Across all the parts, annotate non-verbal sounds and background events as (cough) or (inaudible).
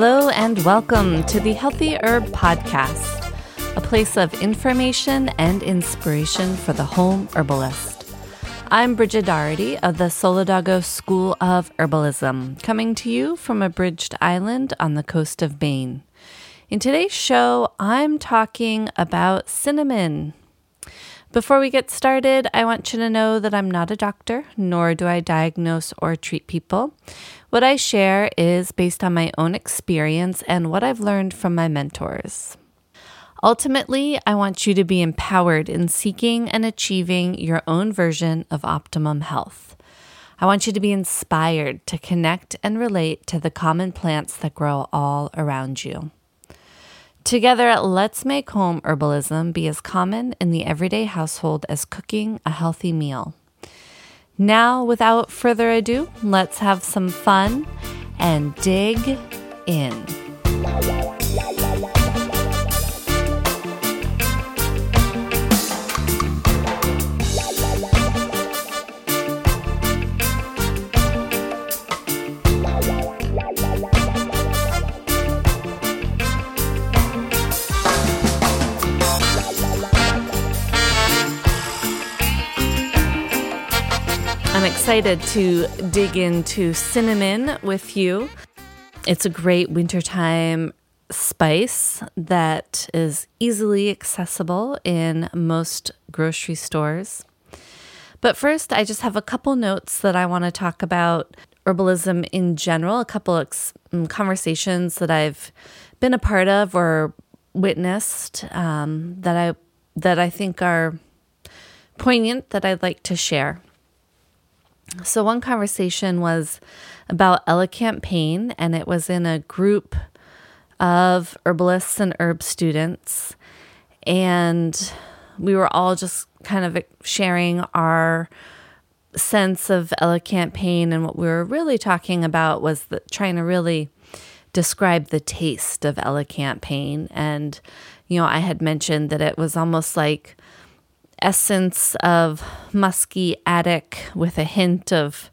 Hello, and welcome to the Healthy Herb Podcast, a place of information and inspiration for the home herbalist. I'm Brighid Doherty of the Solidago School of Herbalism, coming to you from a bridged island on the coast of Maine. In today's show, I'm talking about cinnamon. Before we get started, I want you to know that I'm not a doctor, nor do I diagnose or treat people. What I share is based on my own experience and what I've learned from my mentors. Ultimately, I want you to be empowered in seeking and achieving your own version of optimum health. I want you to be inspired to connect and relate to the common plants that grow all around you. Together, let's make home herbalism be as common in the everyday household as cooking a healthy meal. Now, without further ado, let's have some fun and dig in. Excited to dig into cinnamon with you. It's a great wintertime spice that is easily accessible in most grocery stores. But first, I just have a couple notes that I want to talk about herbalism in general, a couple of mm, conversations that I've been a part of or witnessed um, that I that I think are poignant that I'd like to share. So, one conversation was about elecampane, and it was in a group of herbalists and herb students. And we were all just kind of sharing our sense of elecampane. And what we were really talking about was the, trying to really describe the taste of elecampane. And, you know, I had mentioned that it was almost like essence of musky attic with a hint of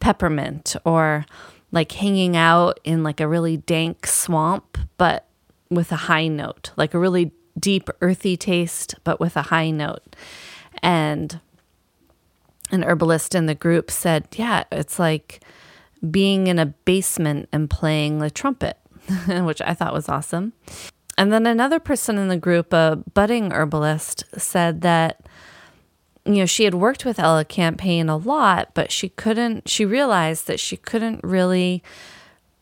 peppermint or like hanging out in like a really dank swamp but with a high note like a really deep earthy taste but with a high note. And an herbalist in the group said yeah it's like being in a basement and playing the trumpet (laughs) which i thought was awesome. And then another person in the group, a budding herbalist, said that you know, she had worked with elecampane a lot, but she couldn't, she realized that she couldn't really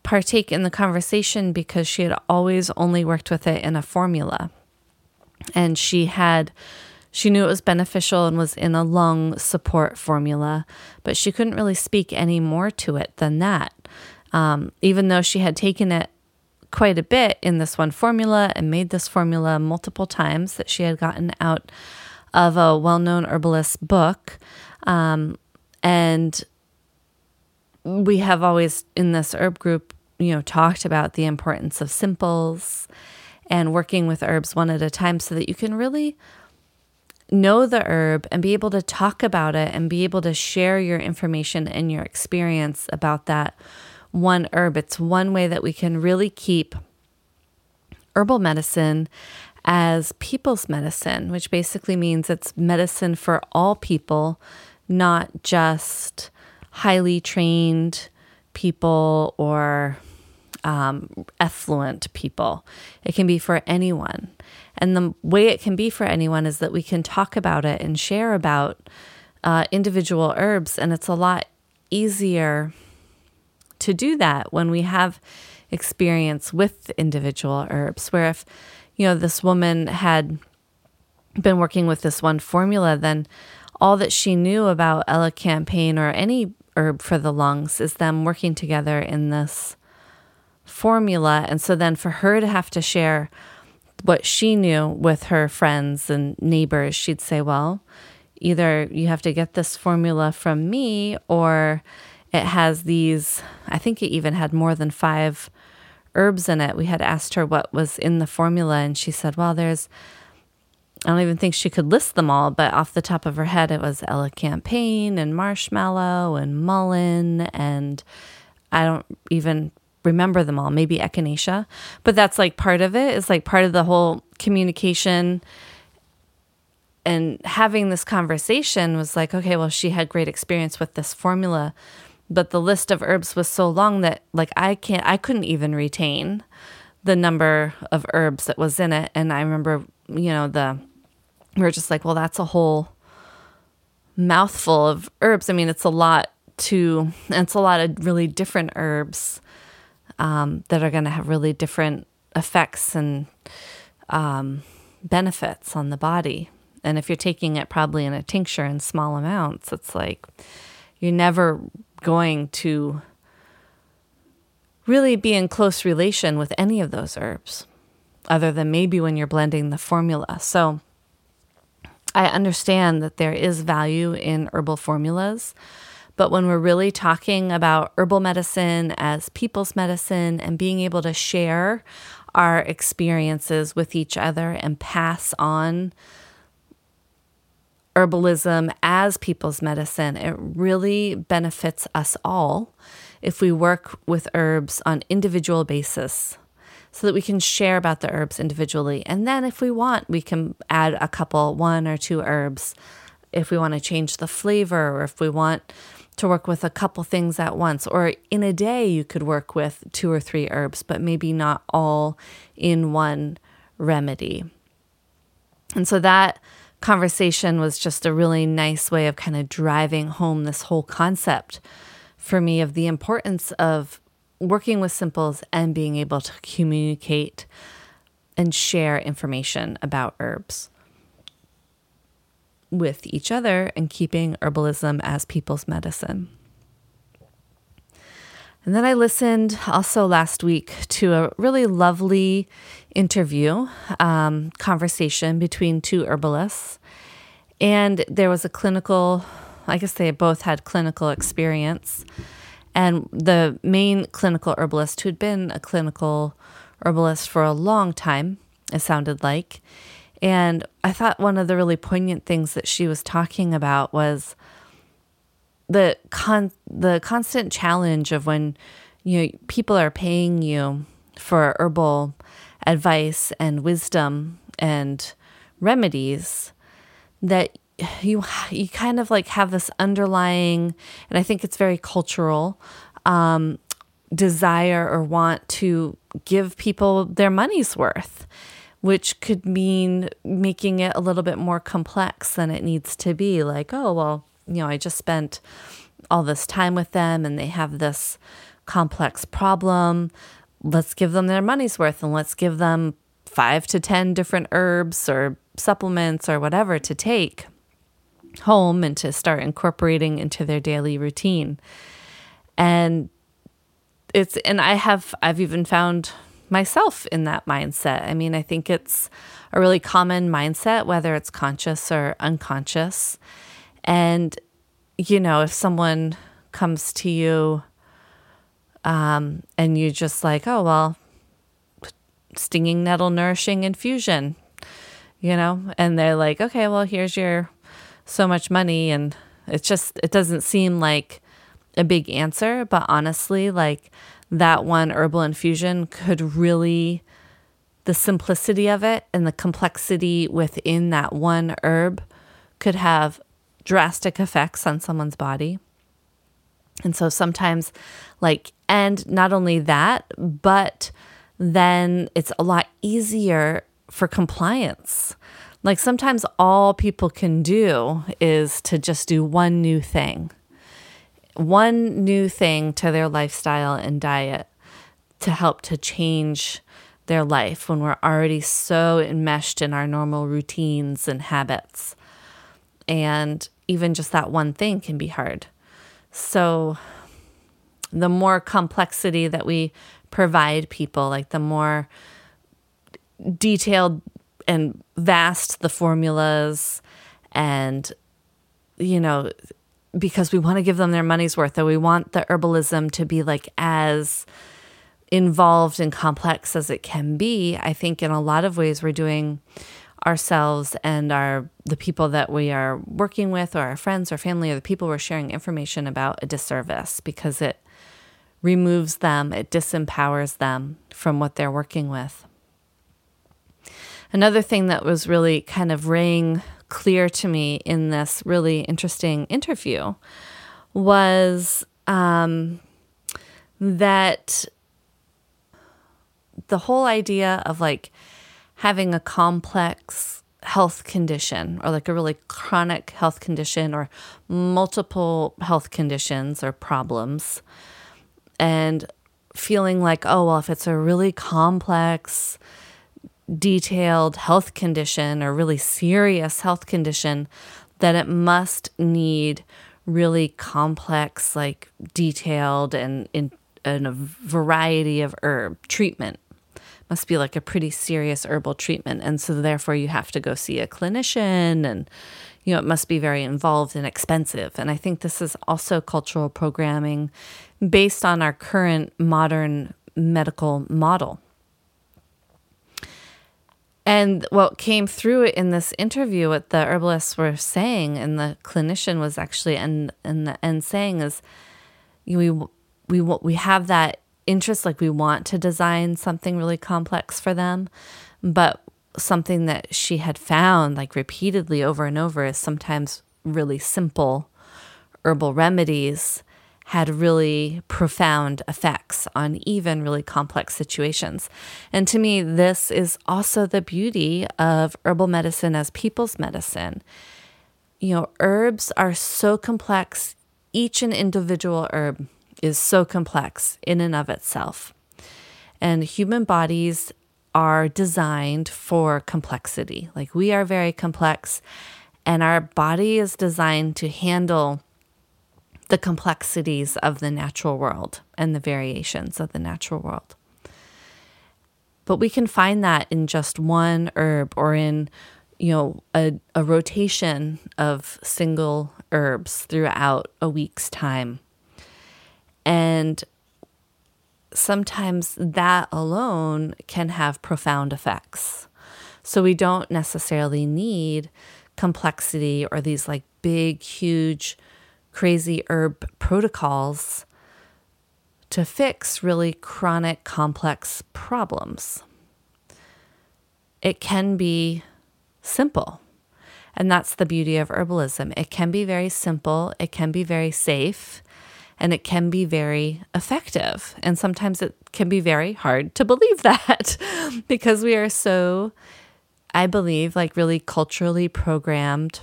partake in the conversation because she had always only worked with it in a formula. And she had, she knew it was beneficial and was in a lung support formula, but she couldn't really speak any more to it than that. Um, even though she had taken it quite a bit in this one formula and made this formula multiple times that she had gotten out of a well known herbalist book. Um, and we have always, in this herb group, you know, talked about the importance of simples and working with herbs one at a time so that you can really know the herb and be able to talk about it and be able to share your information and your experience about that one herb. It's one way that we can really keep herbal medicine as people's medicine, which basically means it's medicine for all people, not just highly trained people or um, effluent people. It can be for anyone. And the way it can be for anyone is that we can talk about it and share about uh, individual herbs. And it's a lot easier to do that when we have experience with individual herbs. Where if you know, this woman had been working with this one formula, then all that she knew about elecampane or any herb for the lungs is them working together in this formula. And so then for her to have to share what she knew with her friends and neighbors, she'd say, Well, either you have to get this formula from me or it has these, I think it even had more than five herbs in it. We had asked her what was in the formula, and she said, Well, there's, I don't even think she could list them all, but off the top of her head, it was elecampane and marshmallow and mullein, and I don't even remember them all, maybe echinacea. But that's like part of it, is like part of the whole communication and having this conversation was like, okay, well, she had great experience with this formula but the list of herbs was so long that like I can't I couldn't even retain the number of herbs that was in it. And I remember you know the we were just like well that's a whole mouthful of herbs. I mean it's a lot to it's a lot of really different herbs um, that are going to have really different effects and um, benefits on the body. And if you're taking it probably in a tincture in small amounts it's like you're never going to really be in close relation with any of those herbs, other than maybe when you're blending the formula. So I understand that there is value in herbal formulas. But when we're really talking about herbal medicine as people's medicine and being able to share our experiences with each other and pass on herbalism as people's medicine. It really benefits us all if we work with herbs on individual basis so that we can share about the herbs individually. And then if we want, we can add a couple, one or two herbs if we want to change the flavor or if we want to work with a couple things at once. Or in a day, you could work with two or three herbs, but maybe not all in one remedy. And so that conversation was just a really nice way of kind of driving home this whole concept for me of the importance of working with simples and being able to communicate and share information about herbs with each other and keeping herbalism as people's medicine. And then I listened also last week to a really lovely interview, um, conversation between two herbalists. And there was a clinical, I guess they both had clinical experience. And the main clinical herbalist, who'd been a clinical herbalist for a long time, it sounded like. And I thought one of the really poignant things that she was talking about was the con the constant challenge of when you know people are paying you for herbal advice and wisdom and remedies that you you kind of like have this underlying and I think it's very cultural um, desire or want to give people their money's worth which could mean making it a little bit more complex than it needs to be. Like oh well you know, I just spent all this time with them and they have this complex problem. Let's give them their money's worth and let's give them five to 10 different herbs or supplements or whatever to take home and to start incorporating into their daily routine. And it's, and I have, I've even found myself in that mindset. I mean, I think it's a really common mindset, whether it's conscious or unconscious. And, you know, if someone comes to you um, and you just like, oh, well, stinging nettle nourishing infusion, you know, and they're like, okay, well, here's your so much money. And it's just, it doesn't seem like a big answer, but honestly, like that one herbal infusion could really, the simplicity of it and the complexity within that one herb could have drastic effects on someone's body. And so sometimes, like, and not only that, but then it's a lot easier for compliance. Like, sometimes all people can do is to just do one new thing, one new thing to their lifestyle and diet to help to change their life when we're already so enmeshed in our normal routines and habits. And even just that one thing can be hard. So, the more complexity that we provide people, like the more detailed and vast the formulas and you know because we want to give them their money's worth that we want the herbalism to be like as involved and complex as it can be i think in a lot of ways we're doing ourselves and our the people that we are working with or our friends or family or the people we're sharing information about a disservice because it removes them it disempowers them from what they're working with. Another thing that was really kind of rang clear to me in this really interesting interview was um, that the whole idea of like having a complex health condition or like a really chronic health condition or multiple health conditions or problems and feeling like oh well if it's a really complex detailed health condition or really serious health condition, that it must need really complex, like detailed and in, in a variety of herb treatment. Must be like a pretty serious herbal treatment. And so, therefore, you have to go see a clinician and, you know, it must be very involved and expensive. And I think this is also cultural programming based on our current modern medical model. And what came through in this interview, what the herbalists were saying, and the clinician was actually and and end saying is, we we we have that interest, like we want to design something really complex for them, but something that she had found like repeatedly over and over is sometimes really simple herbal remedies had really profound effects on even really complex situations. And to me, this is also the beauty of herbal medicine as people's medicine. You know, herbs are so complex, each an individual herb is so complex in and of itself. And human bodies are designed for complexity. Like we are very complex, and our body is designed to handle the complexities of the natural world and the variations of the natural world. But we can find that in just one herb or in, you know, a, a rotation of single herbs throughout a week's time. And sometimes that alone can have profound effects. So we don't necessarily need complexity or these like big, huge crazy herb protocols to fix really chronic, complex problems. It can be simple. And that's the beauty of herbalism. It can be very simple, it can be very safe, and it can be very effective. And sometimes it can be very hard to believe (laughs) that because we are so, I believe, like really culturally programmed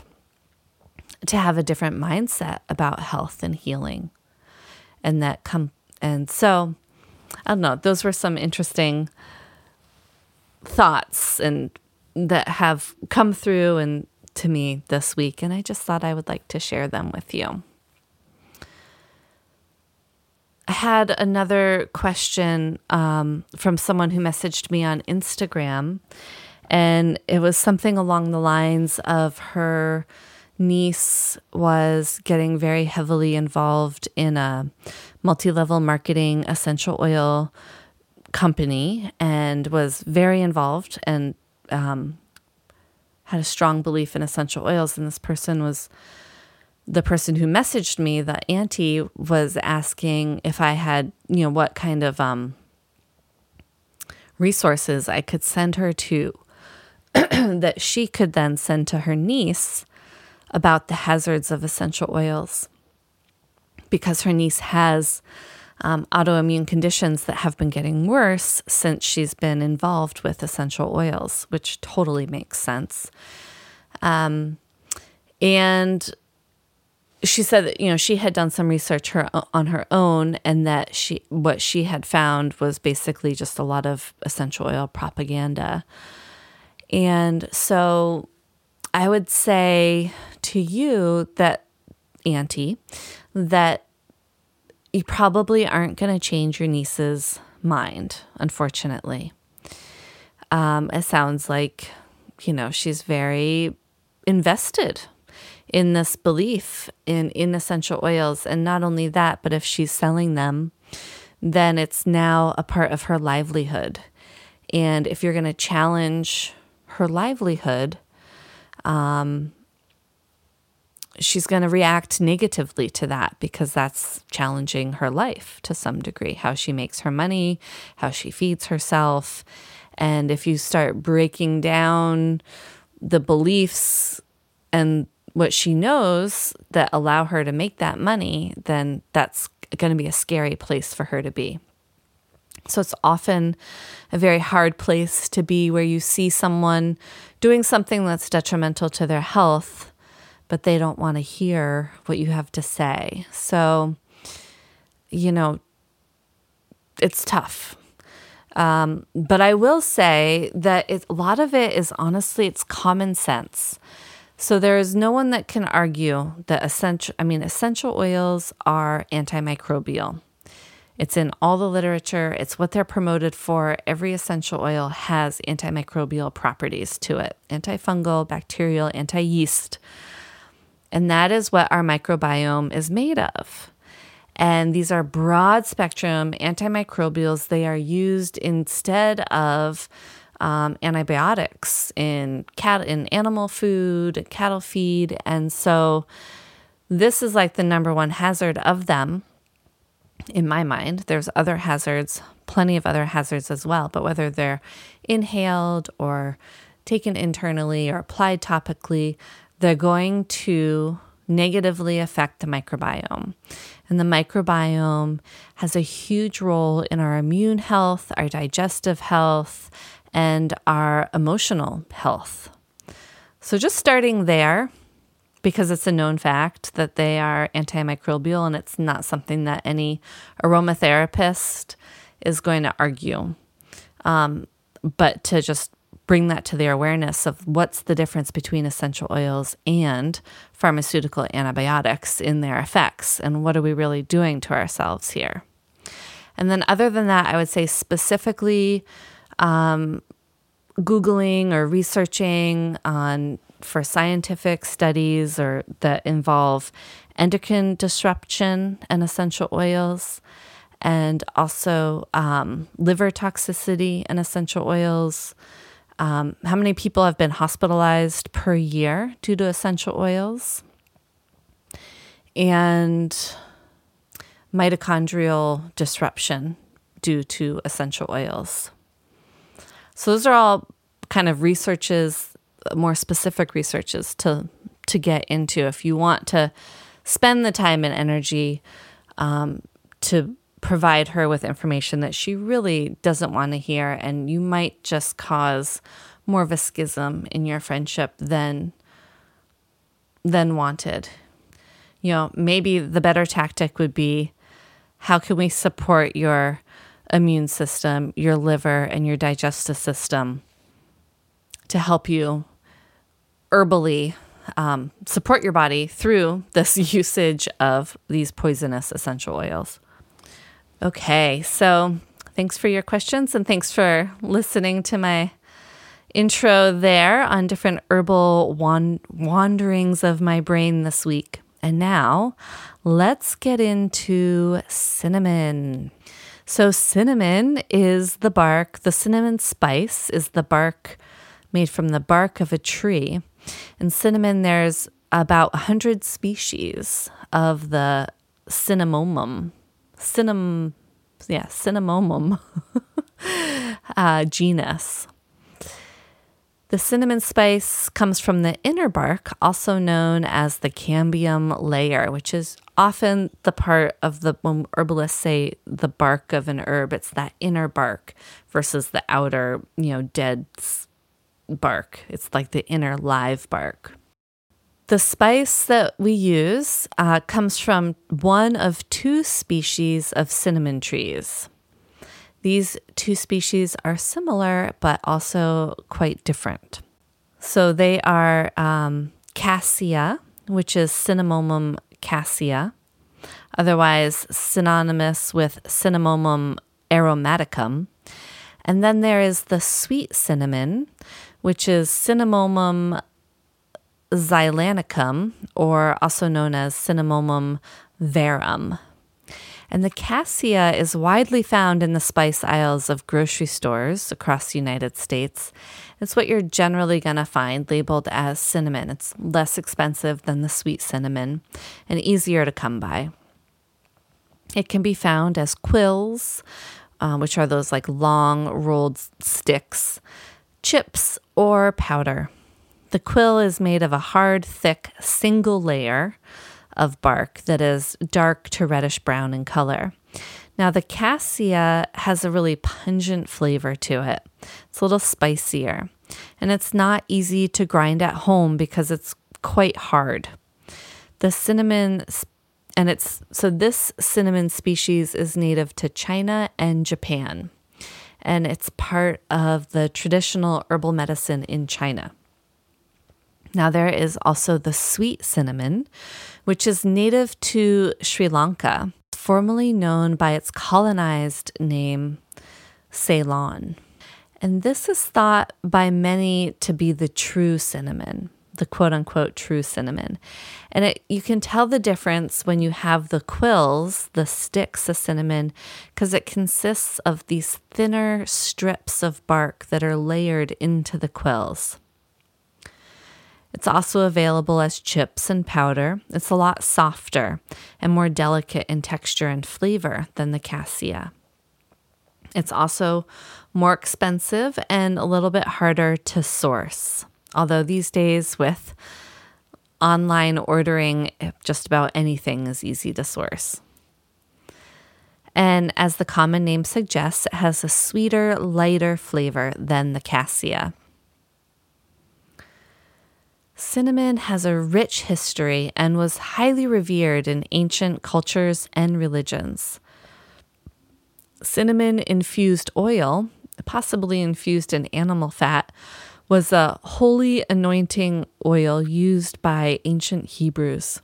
to have a different mindset about health and healing. And that come and so I don't know, those were some interesting thoughts and that have come through and to me this week and I just thought I would like to share them with you. I had another question um, from someone who messaged me on Instagram, and it was something along the lines of her niece was getting very heavily involved in a multi level marketing essential oil company and was very involved and um, had a strong belief in essential oils. And this person was the person who messaged me, the auntie, was asking if I had, you know, what kind of um, resources I could send her to (clears throat) that she could then send to her niece about the hazards of essential oils because her niece has um, autoimmune conditions that have been getting worse since she's been involved with essential oils, which totally makes sense. Um, and she said that you know she had done some research her, on her own and that she what she had found was basically just a lot of essential oil propaganda and so I would say to you that, Auntie, that you probably aren't going to change your niece's mind, unfortunately. Um, it sounds like, you know, she's very invested in this belief in, in essential oils. And not only that, but if she's selling them, then it's now a part of her livelihood. And if you're going to challenge her livelihood, um, she's going to react negatively to that because that's challenging her life to some degree how she makes her money, how she feeds herself. And if you start breaking down the beliefs and what she knows that allow her to make that money, then that's going to be a scary place for her to be. So it's often a very hard place to be where you see someone doing something that's detrimental to their health, but they don't want to hear what you have to say. So, you know, it's tough. Um, but I will say that it, a lot of it is honestly, it's common sense. So there is no one that can argue that essential, I mean, essential oils are antimicrobial. It's in all the literature, it's what they're promoted for. Every essential oil has antimicrobial properties to it antifungal, bacterial, anti yeast. And that is what our microbiome is made of. And these are broad spectrum antimicrobials. They are used instead of um, antibiotics in cat in animal food, cattle feed, and so this is like the number one hazard of them in my mind. There's other hazards, plenty of other hazards as well, but whether they're inhaled or taken internally or applied topically, they're going to negatively affect the microbiome. And the microbiome has a huge role in our immune health, our digestive health, and our emotional health. So, just starting there, because it's a known fact that they are antimicrobial and it's not something that any aromatherapist is going to argue. Um, but to just bring that to their awareness of what's the difference between essential oils and pharmaceutical antibiotics in their effects and what are we really doing to ourselves here. And then, other than that, I would say specifically um, Googling or researching on for scientific studies or that involve endocrine disruption and essential oils, and also um, liver toxicity and essential oils. Um, how many people have been hospitalized per year due to essential oils? And mitochondrial disruption due to essential oils. So, those are all kind of researches more specific researches to to get into if you want to spend the time and energy um, to provide her with information that she really doesn't want to hear. And you might just cause more of a schism in your friendship than than wanted. You know maybe the better tactic would be how can we support your immune system your liver and your digestive system to help you herbally um, support your body through this (laughs) usage of these poisonous essential oils. Okay, so thanks for your questions and thanks for listening to my intro there on different herbal wan- wanderings of my brain this week. And now let's get into cinnamon. So, cinnamon is the bark, the cinnamon spice is the bark made from the bark of a tree. And cinnamon, there's about 100 species of the cinnamomum. Cinnam, yeah, cinnamomum (laughs) uh, genus. The cinnamon spice comes from the inner bark, also known as the cambium layer, which is often the part of the, when herbalists say the bark of an herb, it's that inner bark versus the outer, you know, dead bark. It's like the inner live bark. The spice that we use uh, comes from one of two species of cinnamon trees. These two species are similar but also quite different. So they are um, cassia, which is Cinnamomum cassia, otherwise synonymous with Cinnamomum aromaticum. And then there is the sweet cinnamon, which is Cinnamomum zeylanicum, or also known as Cinnamomum verum. And the cassia is widely found in the spice aisles of grocery stores across the United States. It's what you're generally going to find labeled as cinnamon. It's less expensive than the sweet cinnamon and easier to come by. It can be found as quills, um, which are those like long rolled sticks, chips, or powder. The quill is made of a hard, thick, single layer of bark that is dark to reddish brown in color. Now, the cassia has a really pungent flavor to it. It's a little spicier, and it's not easy to grind at home because it's quite hard. The cinnamon, and it's so this cinnamon species is native to China and Japan, and it's part of the traditional herbal medicine in China. Now, there is also the sweet cinnamon, which is native to Sri Lanka, formerly known by its colonized name, Ceylon. And this is thought by many to be the true cinnamon, the quote unquote true cinnamon. And it, you can tell the difference when you have the quills, the sticks of cinnamon, because it consists of these thinner strips of bark that are layered into the quills. It's also available as chips and powder. It's a lot softer and more delicate in texture and flavor than the cassia. It's also more expensive and a little bit harder to source. Although these days, with online ordering, just about anything is easy to source. And as the common name suggests, it has a sweeter, lighter flavor than the cassia. Cinnamon has a rich history and was highly revered in ancient cultures and religions. Cinnamon infused oil, possibly infused in animal fat, was a holy anointing oil used by ancient Hebrews.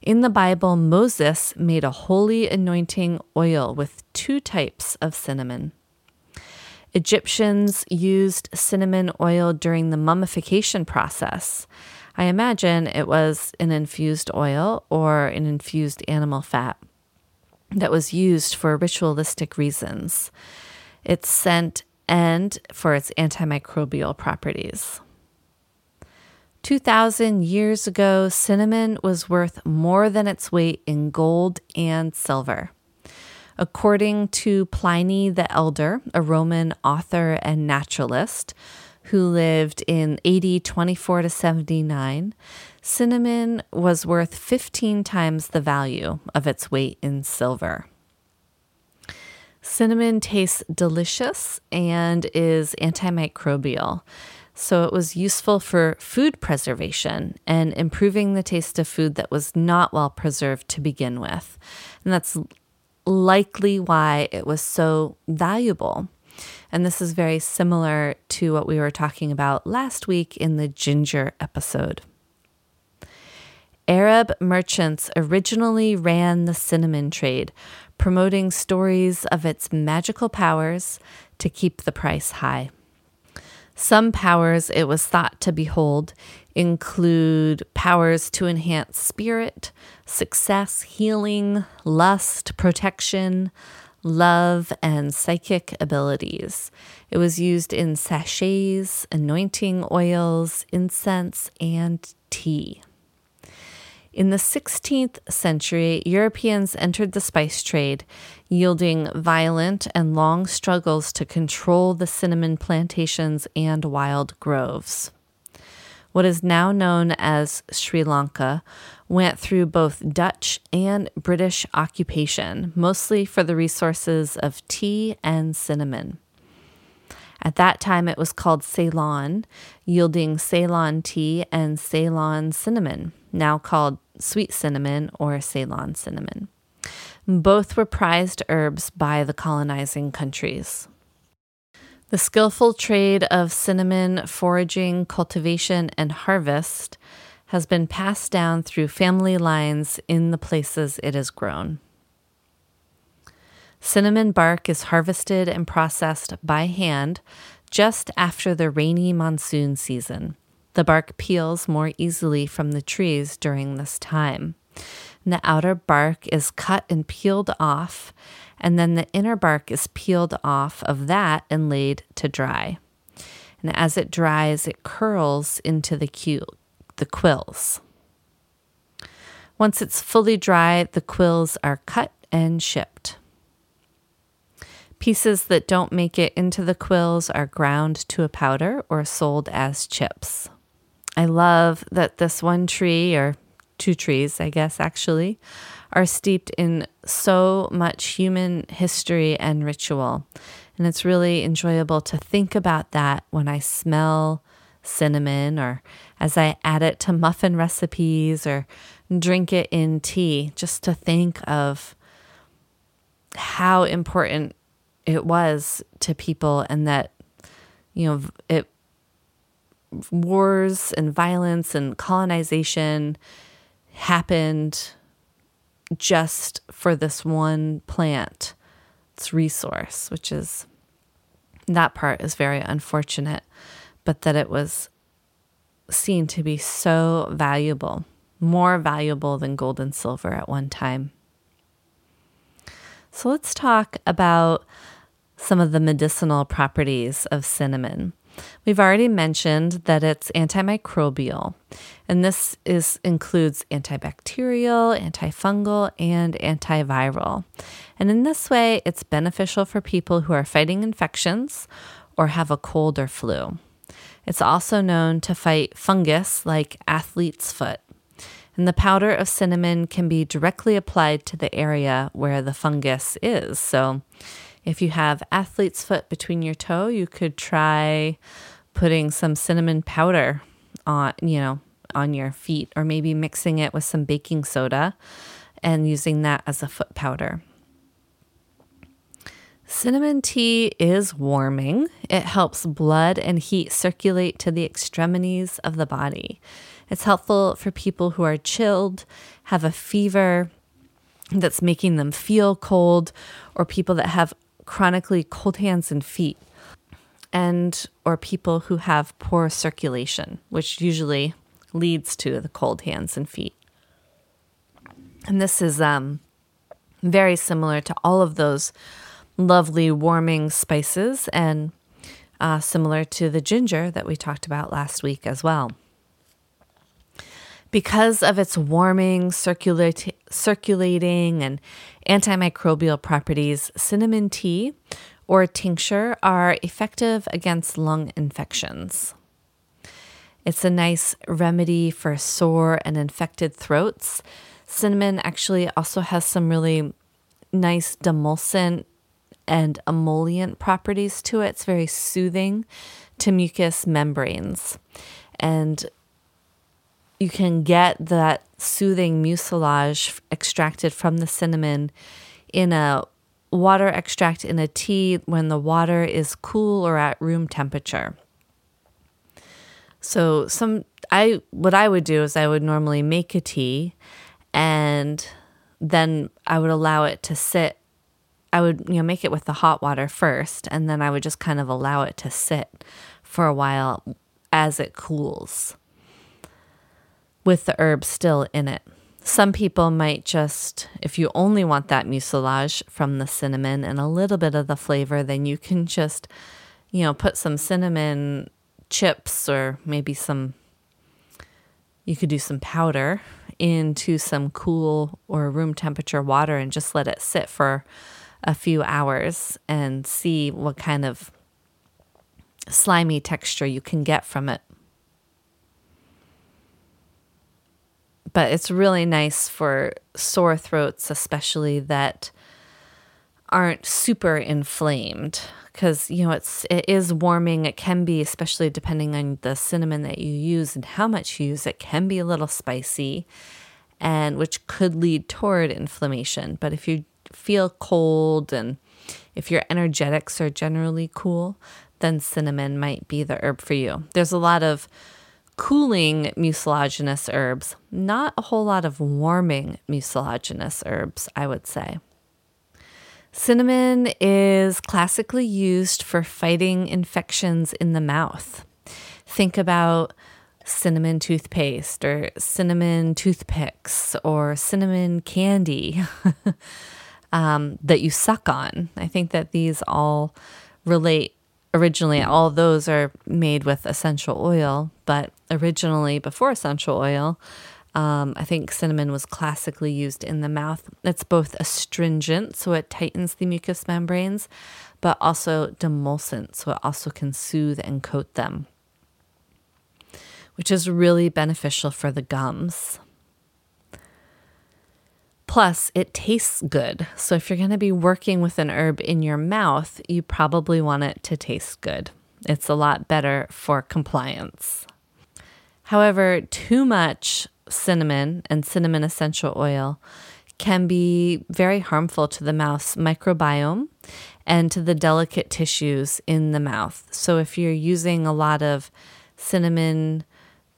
In the Bible, Moses made a holy anointing oil with two types of cinnamon. Egyptians used cinnamon oil during the mummification process. I imagine it was an infused oil or an infused animal fat that was used for ritualistic reasons. Its scent and for its antimicrobial properties. 2,000 years ago, cinnamon was worth more than its weight in gold and silver. According to Pliny the Elder, a Roman author and naturalist who lived in AD 24 to 79, cinnamon was worth 15 times the value of its weight in silver. Cinnamon tastes delicious and is antimicrobial. So it was useful for food preservation and improving the taste of food that was not well preserved to begin with. And that's likely why it was so valuable. And this is very similar to what we were talking about last week in the ginger episode. Arab merchants originally ran the cinnamon trade, promoting stories of its magical powers to keep the price high. Some powers it was thought to behold include powers to enhance spirit, success, healing, lust, protection, love, and psychic abilities. It was used in sachets, anointing oils, incense, and tea. In the 16th century, Europeans entered the spice trade, yielding violent and long struggles to control the cinnamon plantations and wild groves. What is now known as Sri Lanka went through both Dutch and British occupation, mostly for the resources of tea and cinnamon. At that time, it was called Ceylon, yielding Ceylon tea and Ceylon cinnamon, now called sweet cinnamon or Ceylon cinnamon. Both were prized herbs by the colonizing countries. The skillful trade of cinnamon foraging, cultivation, and harvest has been passed down through family lines in the places it is grown. Cinnamon bark is harvested and processed by hand just after the rainy monsoon season. The bark peels more easily from the trees during this time. And the outer bark is cut and peeled off, and then the inner bark is peeled off of that and laid to dry. And as it dries, it curls into the, cu- the quills. Once it's fully dry, the quills are cut and shipped. Pieces that don't make it into the quills are ground to a powder or sold as chips. I love that this one tree, or two trees, I guess, actually, are steeped in so much human history and ritual. And it's really enjoyable to think about that when I smell cinnamon or as I add it to muffin recipes or drink it in tea, just to think of how important it was to people and that, you know, it wars and violence and colonization happened just for this one plant, its resource, which is that part is very unfortunate, but that it was seen to be so valuable, more valuable than gold and silver at one time. So let's talk about some of the medicinal properties of cinnamon. We've already mentioned that it's antimicrobial, and this is includes antibacterial, antifungal, and antiviral. And in this way, it's beneficial for people who are fighting infections or have a cold or flu. It's also known to fight fungus like athlete's foot. And the powder of cinnamon can be directly applied to the area where the fungus is. So if you have athlete's foot between your toe, you could try putting some cinnamon powder on, you know, on your feet or maybe mixing it with some baking soda and using that as a foot powder. Cinnamon tea is warming. It helps blood and heat circulate to the extremities of the body. It's helpful for people who are chilled, have a fever that's making them feel cold, or people that have chronically cold hands and feet and or people who have poor circulation which usually leads to the cold hands and feet. And this is um, very similar to all of those lovely warming spices and uh, similar to the ginger that we talked about last week as well because of its warming, circulate, circulating, and antimicrobial properties, cinnamon tea or tincture are effective against lung infections. It's a nice remedy for sore and infected throats. Cinnamon actually also has some really nice demulcent and emollient properties to it. It's very soothing to mucous membranes. And you can get that soothing mucilage extracted from the cinnamon in a water extract in a tea when the water is cool or at room temperature. So some I what I would do is I would normally make a tea and then I would allow it to sit I would you know make it with the hot water first and then I would just kind of allow it to sit for a while as it cools with the herb still in it. Some people might just, if you only want that mucilage from the cinnamon and a little bit of the flavor, then you can just, you know, put some cinnamon chips or maybe some, you could do some powder into some cool or room temperature water and just let it sit for a few hours and see what kind of slimy texture you can get from it. But it's really nice for sore throats, especially that aren't super inflamed because you know it's it is warming. It can be especially depending on the cinnamon that you use and how much you use it can be a little spicy and which could lead toward inflammation. But if you feel cold and if your energetics are generally cool then cinnamon might be the herb for you. There's a lot of cooling mucilaginous herbs, not a whole lot of warming mucilaginous herbs, I would say. Cinnamon is classically used for fighting infections in the mouth. Think about cinnamon toothpaste or cinnamon toothpicks or cinnamon candy (laughs) um, that you suck on. I think that these all relate. Originally, all those are made with essential oil, but originally, before essential oil, um, I think cinnamon was classically used in the mouth. It's both astringent, so it tightens the mucous membranes, but also demulcent, so it also can soothe and coat them which is really beneficial for the gums. Plus, it tastes good. So, if you're going to be working with an herb in your mouth, you probably want it to taste good. It's a lot better for compliance. However, too much cinnamon and cinnamon essential oil can be very harmful to the mouth's microbiome and to the delicate tissues in the mouth. So, if you're using a lot of cinnamon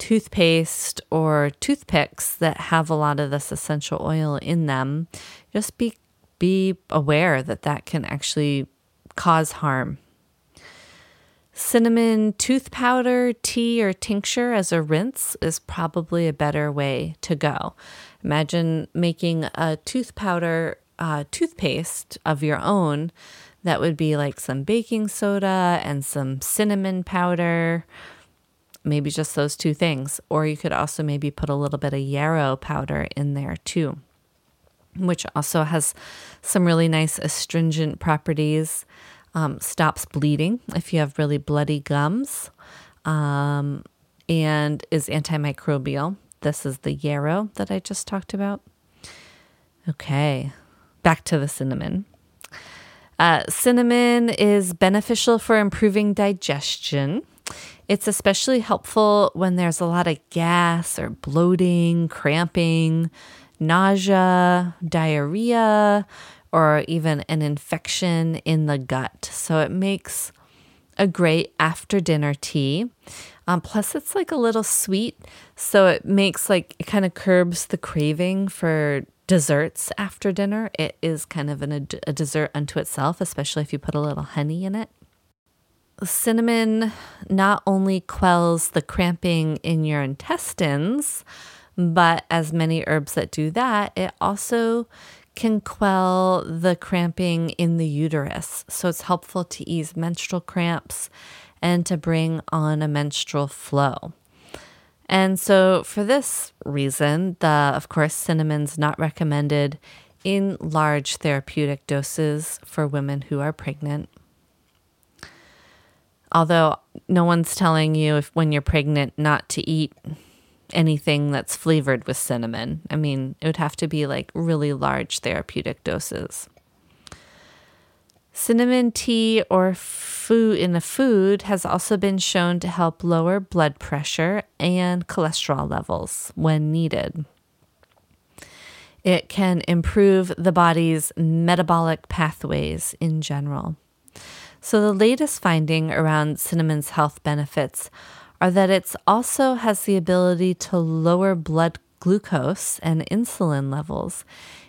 toothpaste or toothpicks that have a lot of this essential oil in them, just be be aware that that can actually cause harm. Cinnamon tooth powder, tea, or tincture as a rinse is probably a better way to go. Imagine making a tooth powder uh, toothpaste of your own. That would be like some baking soda and some cinnamon powder, maybe just those two things. Or you could also maybe put a little bit of yarrow powder in there too, which also has some really nice astringent properties. Um, stops bleeding if you have really bloody gums, um, and is antimicrobial. This is the yarrow that I just talked about. Okay, back to the cinnamon. Uh, cinnamon is beneficial for improving digestion. It's especially helpful when there's a lot of gas or bloating, cramping, nausea, diarrhea, or even an infection in the gut. So it makes a great after dinner tea. Um, plus, it's like a little sweet. So it makes like, it kind of curbs the craving for desserts after dinner. It is kind of an, a dessert unto itself, especially if you put a little honey in it cinnamon not only quells the cramping in your intestines, but as many herbs that do that, it also can quell the cramping in the uterus. So it's helpful to ease menstrual cramps and to bring on a menstrual flow. And so, for this reason, the of course, cinnamon's not recommended in large therapeutic doses for women who are pregnant. Although no one's telling you if when you're pregnant not to eat anything that's flavored with cinnamon. I mean, it would have to be like really large therapeutic doses. Cinnamon tea or food in a food has also been shown to help lower blood pressure and cholesterol levels when needed. It can improve the body's metabolic pathways in general. So, the latest finding around cinnamon's health benefits are that it also has the ability to lower blood glucose and insulin levels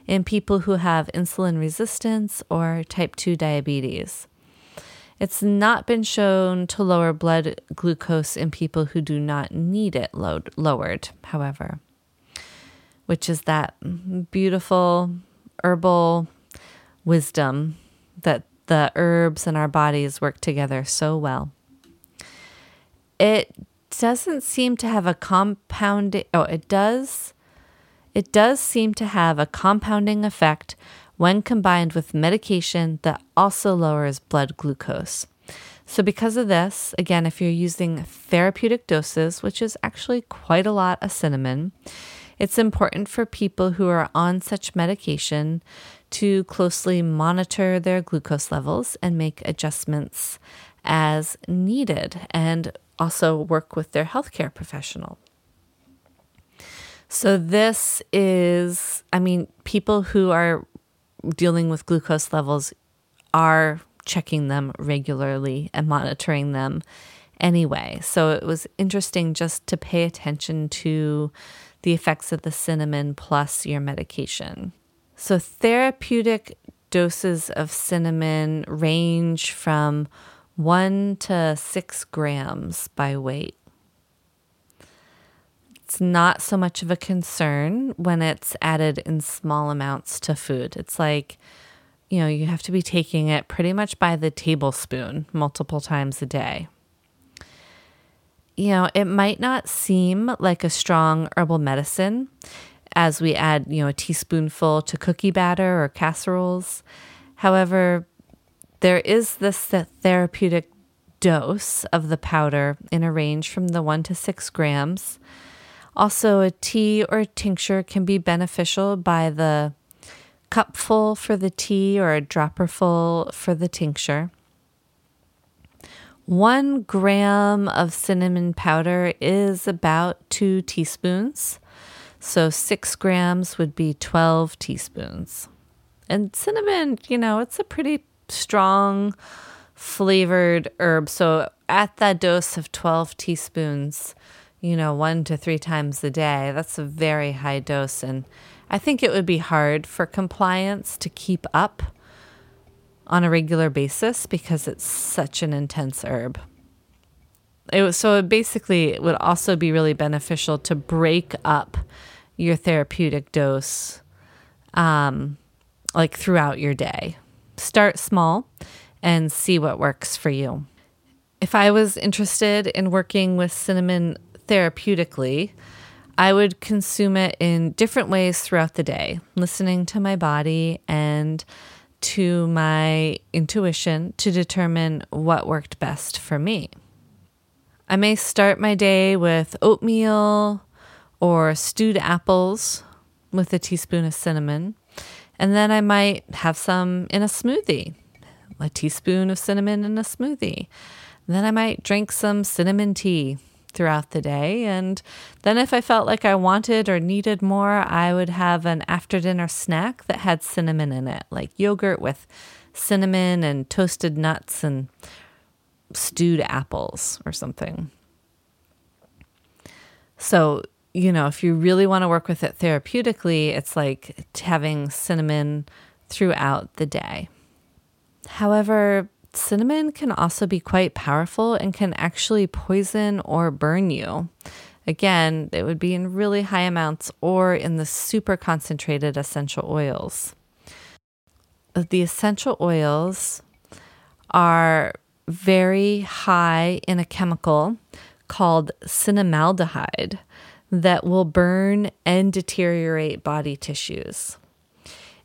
in people who have insulin resistance or type 2 diabetes. It's not been shown to lower blood glucose in people who do not need it lowered, however, which is that beautiful herbal wisdom that the herbs and our bodies work together so well. It doesn't seem to have a compounding oh it does it does seem to have a compounding effect when combined with medication that also lowers blood glucose. So, because of this, again, if you're using therapeutic doses, which is actually quite a lot of cinnamon, it's important for people who are on such medication to closely monitor their glucose levels and make adjustments as needed, and also work with their healthcare professional. So, this is, I mean, people who are dealing with glucose levels are checking them regularly and monitoring them anyway. So, it was interesting just to pay attention to the effects of the cinnamon plus your medication. So, therapeutic doses of cinnamon range from one to six grams by weight. It's not so much of a concern when it's added in small amounts to food. It's like, you know, you have to be taking it pretty much by the tablespoon multiple times a day. You know, it might not seem like a strong herbal medicine as we add, you know, a teaspoonful to cookie batter or casseroles. However, there is this therapeutic dose of the powder in a range from the one to six grams. Also, a tea or a tincture can be beneficial by the cupful for the tea or a dropperful for the tincture. One gram of cinnamon powder is about two teaspoons. So, six grams would be 12 teaspoons. And cinnamon, you know, it's a pretty strong flavored herb. So, at that dose of 12 teaspoons, you know, one to three times a day, that's a very high dose. And I think it would be hard for compliance to keep up on a regular basis because it's such an intense herb. It was, so it basically it would also be really beneficial to break up your therapeutic dose um, like throughout your day. Start small and see what works for you. If I was interested in working with cinnamon therapeutically, I would consume it in different ways throughout the day, listening to my body and to my intuition to determine what worked best for me. I may start my day with oatmeal or stewed apples with a teaspoon of cinnamon, and then I might have some in a smoothie, a teaspoon of cinnamon in a smoothie. then I might drink some cinnamon tea throughout the day. And then, if I felt like I wanted or needed more, I would have an after dinner snack that had cinnamon in it, like yogurt with cinnamon and toasted nuts and stewed apples or something. So, you know, if you really want to work with it therapeutically, it's like having cinnamon throughout the day. However, cinnamon can also be quite powerful and can actually poison or burn you. Again, it would be in really high amounts or in the super concentrated essential oils. The essential oils are very high in a chemical called cinnamaldehyde that will burn and deteriorate body tissues.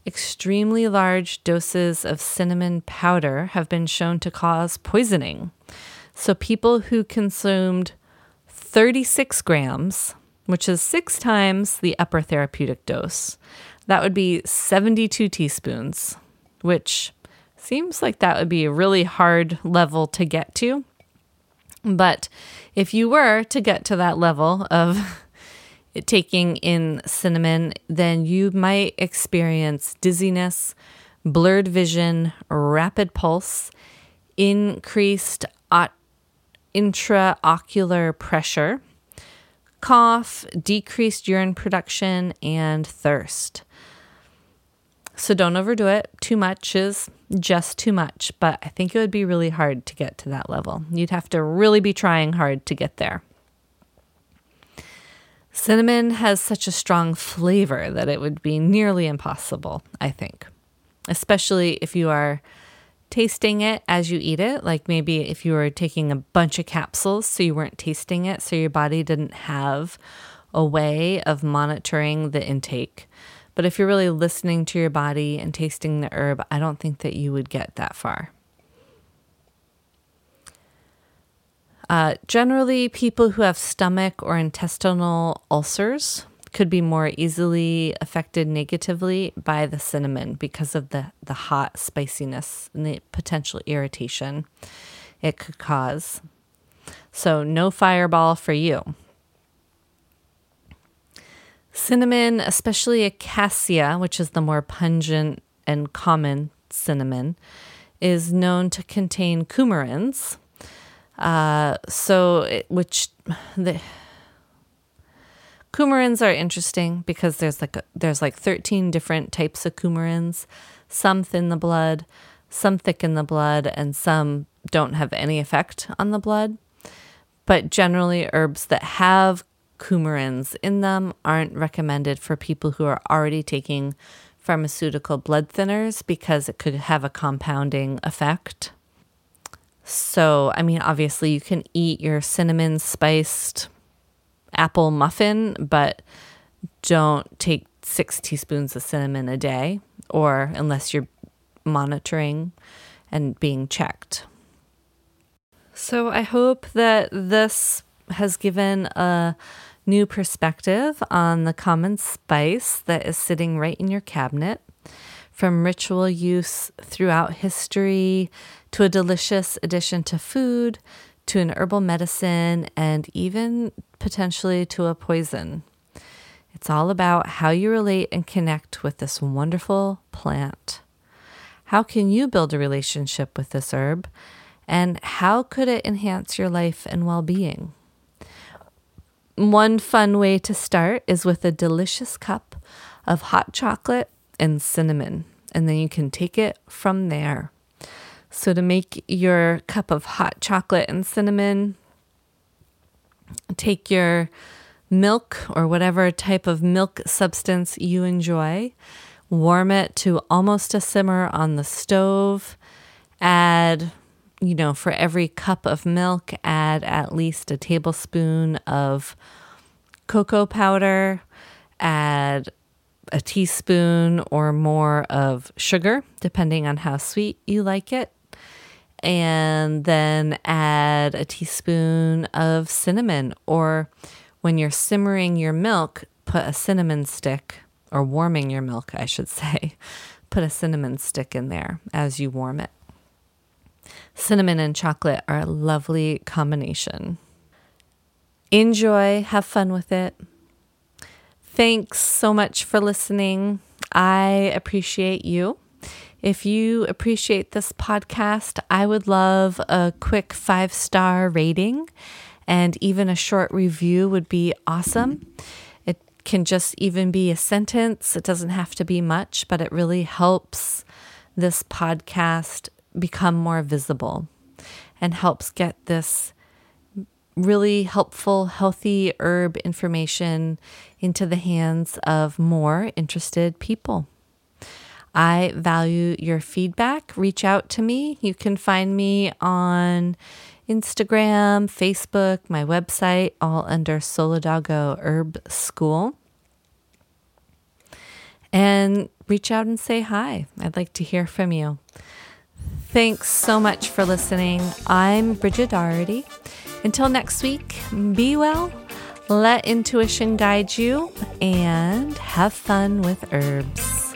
Extremely large doses of cinnamon powder have been shown to cause poisoning. So, people who consumed 36 grams, which is six times the upper therapeutic dose, that would be 72 teaspoons, which seems like that would be a really hard level to get to. But if you were to get to that level of taking in cinnamon, then you might experience dizziness, blurred vision, rapid pulse, increased intraocular pressure, cough, decreased urine production, and thirst. So don't overdo it. Too much is just too much, but I think it would be really hard to get to that level. You'd have to really be trying hard to get there. Cinnamon has such a strong flavor that it would be nearly impossible, I think, especially if you are tasting it as you eat it. Like maybe if you were taking a bunch of capsules so you weren't tasting it, so your body didn't have a way of monitoring the intake. But if you're really listening to your body and tasting the herb, I don't think that you would get that far. Uh, generally, people who have stomach or intestinal ulcers could be more easily affected negatively by the cinnamon because of the, the hot spiciness and the potential irritation it could cause. So, no fireball for you. Cinnamon, especially cassia, which is the more pungent and common cinnamon, is known to contain coumarins uh, so, it, which the coumarins are interesting because there's like a, there's like 13 different types of coumarins. Some thin the blood, some thicken the blood, and some don't have any effect on the blood. But generally, herbs that have coumarins in them aren't recommended for people who are already taking pharmaceutical blood thinners because it could have a compounding effect. So, I mean, obviously, you can eat your cinnamon spiced apple muffin, but don't take six teaspoons of cinnamon a day, or unless you're monitoring and being checked. So, I hope that this has given a new perspective on the common spice that is sitting right in your cabinet. From ritual use throughout history to a delicious addition to food to an herbal medicine and even potentially to a poison. It's all about how you relate and connect with this wonderful plant. How can you build a relationship with this herb? And how could it enhance your life and well being? One fun way to start is with a delicious cup of hot chocolate and cinnamon, and then you can take it from there. So, to make your cup of hot chocolate and cinnamon, take your milk or whatever type of milk substance you enjoy, warm it to almost a simmer on the stove, add you know, for every cup of milk, add at least a tablespoon of cocoa powder, add a teaspoon or more of sugar, depending on how sweet you like it. And then add a teaspoon of cinnamon, or when you're simmering your milk, put a cinnamon stick, or warming your milk, I should say, (laughs) put a cinnamon stick in there as you warm it. Cinnamon and chocolate are a lovely combination. Enjoy, have fun with it. Thanks so much for listening. I appreciate you. If you appreciate this podcast, I would love a quick five star rating and even a short review would be awesome. It can just even be a sentence, it doesn't have to be much, but it really helps this podcast become more visible and helps get this really helpful, healthy herb information into the hands of more interested people. I value your feedback. Reach out to me. You can find me on Instagram, Facebook, my website, all under Solidago Herb School. And reach out and say hi. I'd like to hear from you. Thanks so much for listening. I'm Brighid Doherty. Until next week, be well, let intuition guide you, and have fun with herbs.